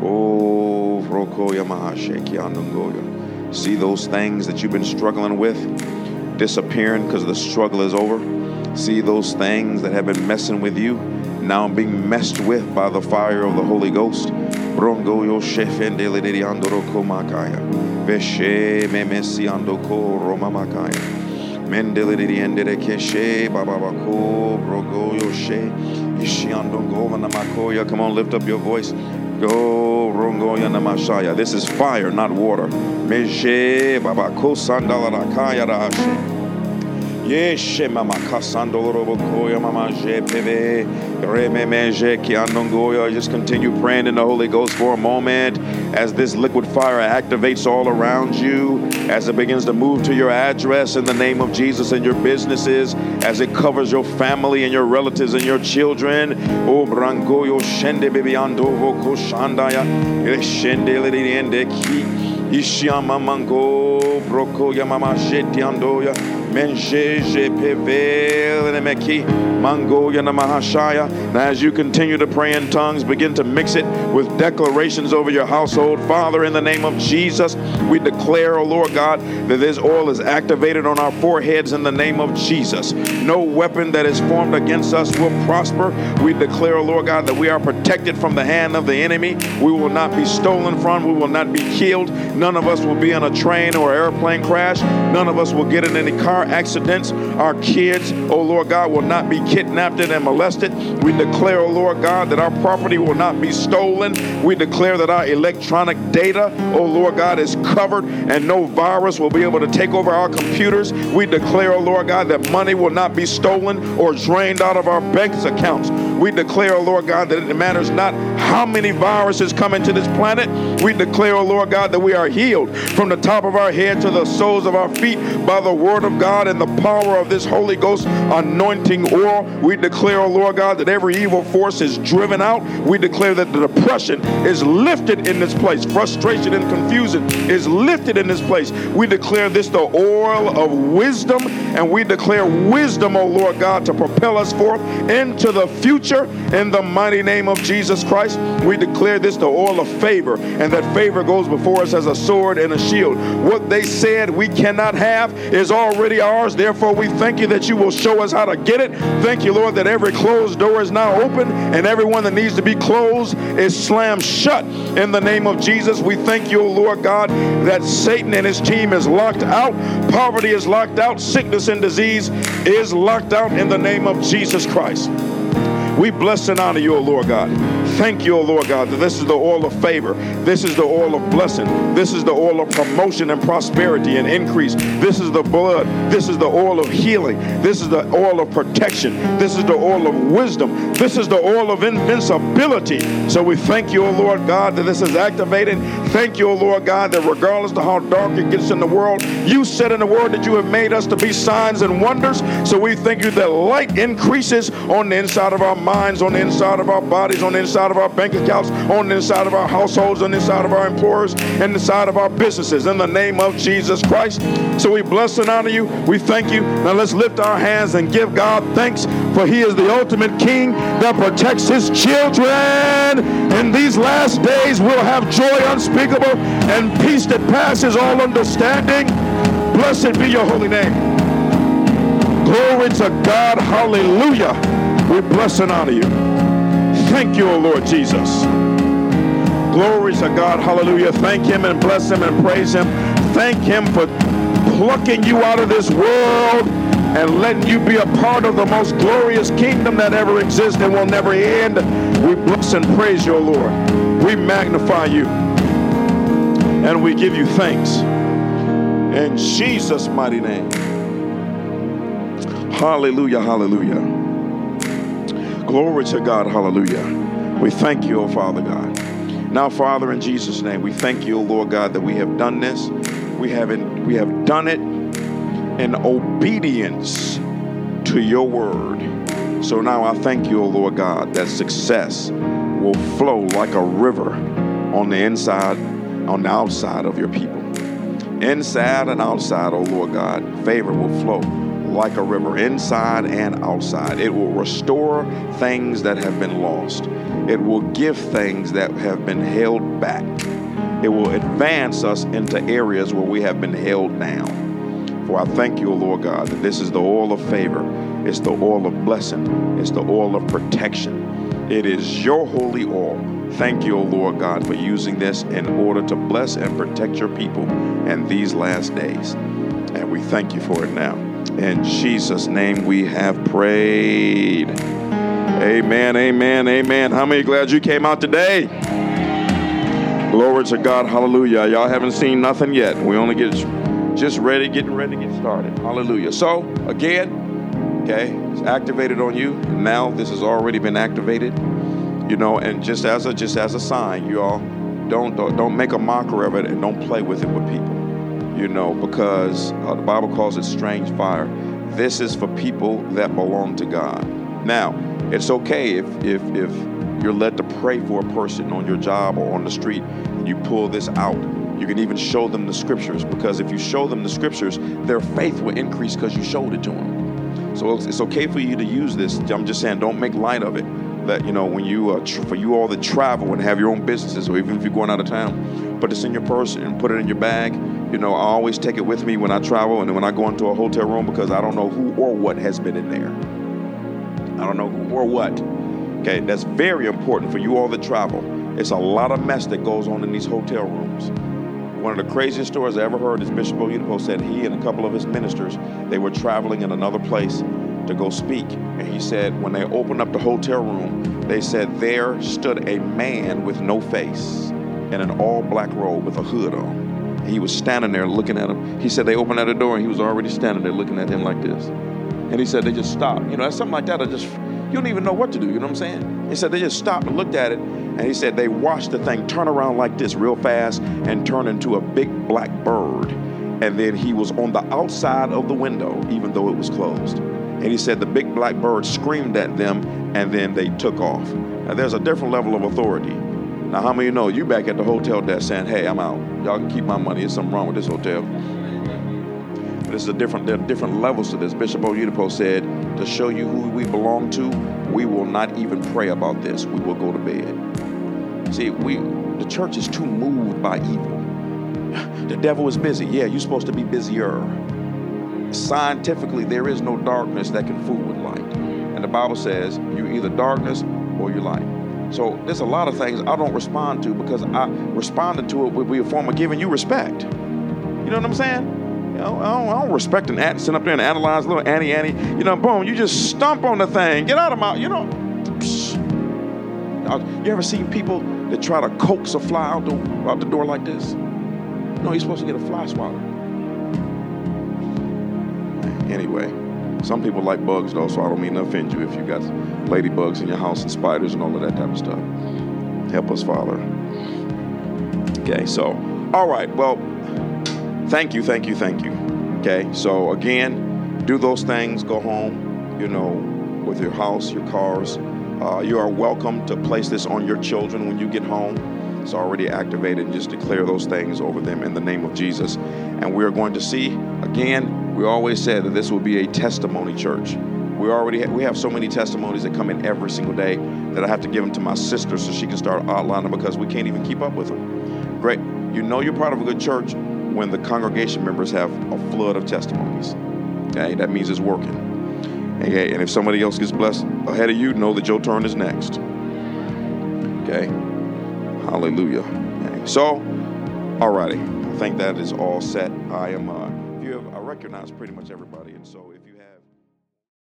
Oh, See those things that you've been struggling with disappearing because the struggle is over. See those things that have been messing with you now being messed with by the fire of the Holy Ghost. Brongo yo shefendele de andoro makaya. Veshe memesi andoko roma makaya. Mendele de endere keshe bababako brogo yo she. Ishiandongo makoya. Come on, lift up your voice. Go rongoya namashaya. This is fire, not water. Meje babako sandala rakaya rashe. Yeshe mama kasando koya mama jepeve rememeje kiandongoya. Just continue praying in the Holy Ghost for a moment as this liquid fire activates all around you, as it begins to move to your address in the name of Jesus and your businesses, as it covers your family and your relatives and your children. Oh brangoyo shende bebiando voko shandaya. Shende ki Ishiyama mango broko yamama shetiandoya. Now, as you continue to pray in tongues, begin to mix it with declarations over your household. Father, in the name of Jesus, we declare, O Lord God, that this oil is activated on our foreheads in the name of Jesus. No weapon that is formed against us will prosper. We declare, O Lord God, that we are protected from the hand of the enemy. We will not be stolen from. We will not be killed. None of us will be in a train or airplane crash. None of us will get in any car accidents. Our kids, oh Lord God, will not be kidnapped and molested. We declare, oh Lord God, that our property will not be stolen. We declare that our electronic data, oh Lord God, is covered and no virus will be able to take over our computers. We declare, oh Lord God, that money will not be stolen or drained out of our bank accounts. We declare, oh Lord God, that it matters not how many viruses come into this planet. We declare, oh Lord God, that we are healed from the top of our head to the soles of our feet by the word of God and the power of this Holy Ghost anointing oil. We declare, oh Lord God, that every evil force is driven out. We declare that the depression is lifted in this place. Frustration and confusion is lifted in this place. We declare this the oil of wisdom, and we declare wisdom, oh Lord God, to propel us forth into the future in the mighty name of Jesus Christ. We declare this the oil of favor, and that favor goes before us as a sword and a shield. What they said we cannot have is already ours. Therefore, we thank you that you will show us how to get it. Thank you, Lord, that every closed door is now open, and everyone that needs to be closed is slammed shut. In the name of Jesus, we thank you, Lord God, that Satan and his team is locked out, poverty is locked out, sickness and disease is locked out in the name of Jesus Christ. We bless and honor you, O Lord God. Thank you, O Lord God, that this is the oil of favor. This is the oil of blessing. This is the oil of promotion and prosperity and increase. This is the blood. This is the oil of healing. This is the oil of protection. This is the oil of wisdom. This is the oil of invincibility. So we thank you, O Lord God, that this is activated. Thank you, O Lord God, that regardless of how dark it gets in the world, you said in the word that you have made us to be signs and wonders. So we thank you that light increases on the inside of our minds, on the inside of our bodies, on the inside of our bank accounts, on the inside of our households, on the inside of our employers, and the side of our businesses. In the name of Jesus Christ. So we bless and honor you. We thank you. Now let's lift our hands and give God thanks, for He is the ultimate King that protects His children. In these last days, we'll have joy unspeakable and peace that passes all understanding. Blessed be your holy name. Glory to God. Hallelujah. We bless and honor you. Thank you, O Lord Jesus. Glory to God. Hallelujah. Thank him and bless him and praise him. Thank him for plucking you out of this world and letting you be a part of the most glorious kingdom that ever exists and will never end. We bless and praise your Lord. We magnify you. And we give you thanks. In Jesus' mighty name. Hallelujah, hallelujah. Glory to God. Hallelujah. We thank you, O Father God. Now, Father, in Jesus' name, we thank you, O Lord God, that we have done this. We have, in, we have done it in obedience to your word. So now I thank you, O Lord God, that success will flow like a river on the inside, on the outside of your people. Inside and outside, O Lord God, favor will flow like a river, inside and outside. It will restore things that have been lost, it will give things that have been held back. It will advance us into areas where we have been held down. For I thank you, Lord God, that this is the oil of favor, it's the oil of blessing, it's the oil of protection. It is your holy oil. Thank you, O Lord God, for using this in order to bless and protect your people in these last days. And we thank you for it now. In Jesus' name we have prayed. Amen, amen, amen. How many glad you came out today? Glory to God, hallelujah. Y'all haven't seen nothing yet. We only get just ready, getting ready to get started. Hallelujah. So, again, okay, it's activated on you. Now this has already been activated. You know, and just as a just as a sign, you all don't, don't make a mockery of it and don't play with it with people you know, because uh, the Bible calls it strange fire. This is for people that belong to God. Now, it's okay if if if you're led to pray for a person on your job or on the street, and you pull this out. You can even show them the scriptures because if you show them the scriptures, their faith will increase because you showed it to them. So it's, it's, okay for you to use this. I'm just saying, don't make light of it. That you know, when you uh, tr- for you all that travel and have your own businesses, or even if you're going out of town, put this in your purse and put it in your bag. You know, I always take it with me when I travel and when I go into a hotel room because I don't know who or what has been in there. I don't know who or what. Okay, that's very important for you all that travel. It's a lot of mess that goes on in these hotel rooms. One of the craziest stories I ever heard is Bishop Oyedepo said he and a couple of his ministers, they were traveling in another place to go speak. And he said when they opened up the hotel room, they said there stood a man with no face in an all black robe with a hood on. He was standing there looking at him. He said they opened at the door and he was already standing there looking at him like this. And he said they just stopped. You know, something like that. I just you don't even know what to do. You know what I'm saying? He said they just stopped and looked at it and he said they watched the thing turn around like this real fast and turn into a big black bird. And then he was on the outside of the window, even though it was closed. And he said the big black bird screamed at them and then they took off. Now there's a different level of authority. Now, how many you know you back at the hotel desk saying, hey, I'm out. Y'all can keep my money. There's something wrong with this hotel. But it's a different, there are different levels to this. Bishop Oyedepo said, to show you who we belong to, we will not even pray about this. We will go to bed. See, we the church is too moved by evil. The devil is busy. Yeah, you're supposed to be busier. Scientifically, there is no darkness that can fool with light. And the Bible says you're either darkness or you're light. So there's a lot of things I don't respond to because I responded to it with a form of giving you respect. You know what I'm saying? You know, I, don't, I don't respect an sit up there and analyze little Annie Annie. You know, boom, you just stomp on the thing. Get out of my, you know. You ever seen people that try to coax a fly out the, out the door like this. No, you're supposed to get a fly swatter. Anyway, some people like bugs though, so I don't mean to offend you if you got ladybugs in your house and spiders and all of that type of stuff. Help us, Father. Okay, so, all right, well, thank you, thank you, thank you. Okay, so again, do those things, go home, you know, with your house, your cars, uh, you are welcome to place this on your children when you get home. It's already activated and just declare those things over them in the name of Jesus. And we're going to see, again, we always said that this will be a testimony church. We already have, we have so many testimonies that come in every single day that I have to give them to my sister so she can start outlining because we can't even keep up with them. Great. You know you're part of a good church when the congregation members have a flood of testimonies. Okay, that means it's working. Okay, and if somebody else gets blessed ahead of you, know that your turn is next. Okay, hallelujah. Okay. So, alrighty, I think that is all set. I am. Uh, I recognize pretty much everybody, and so.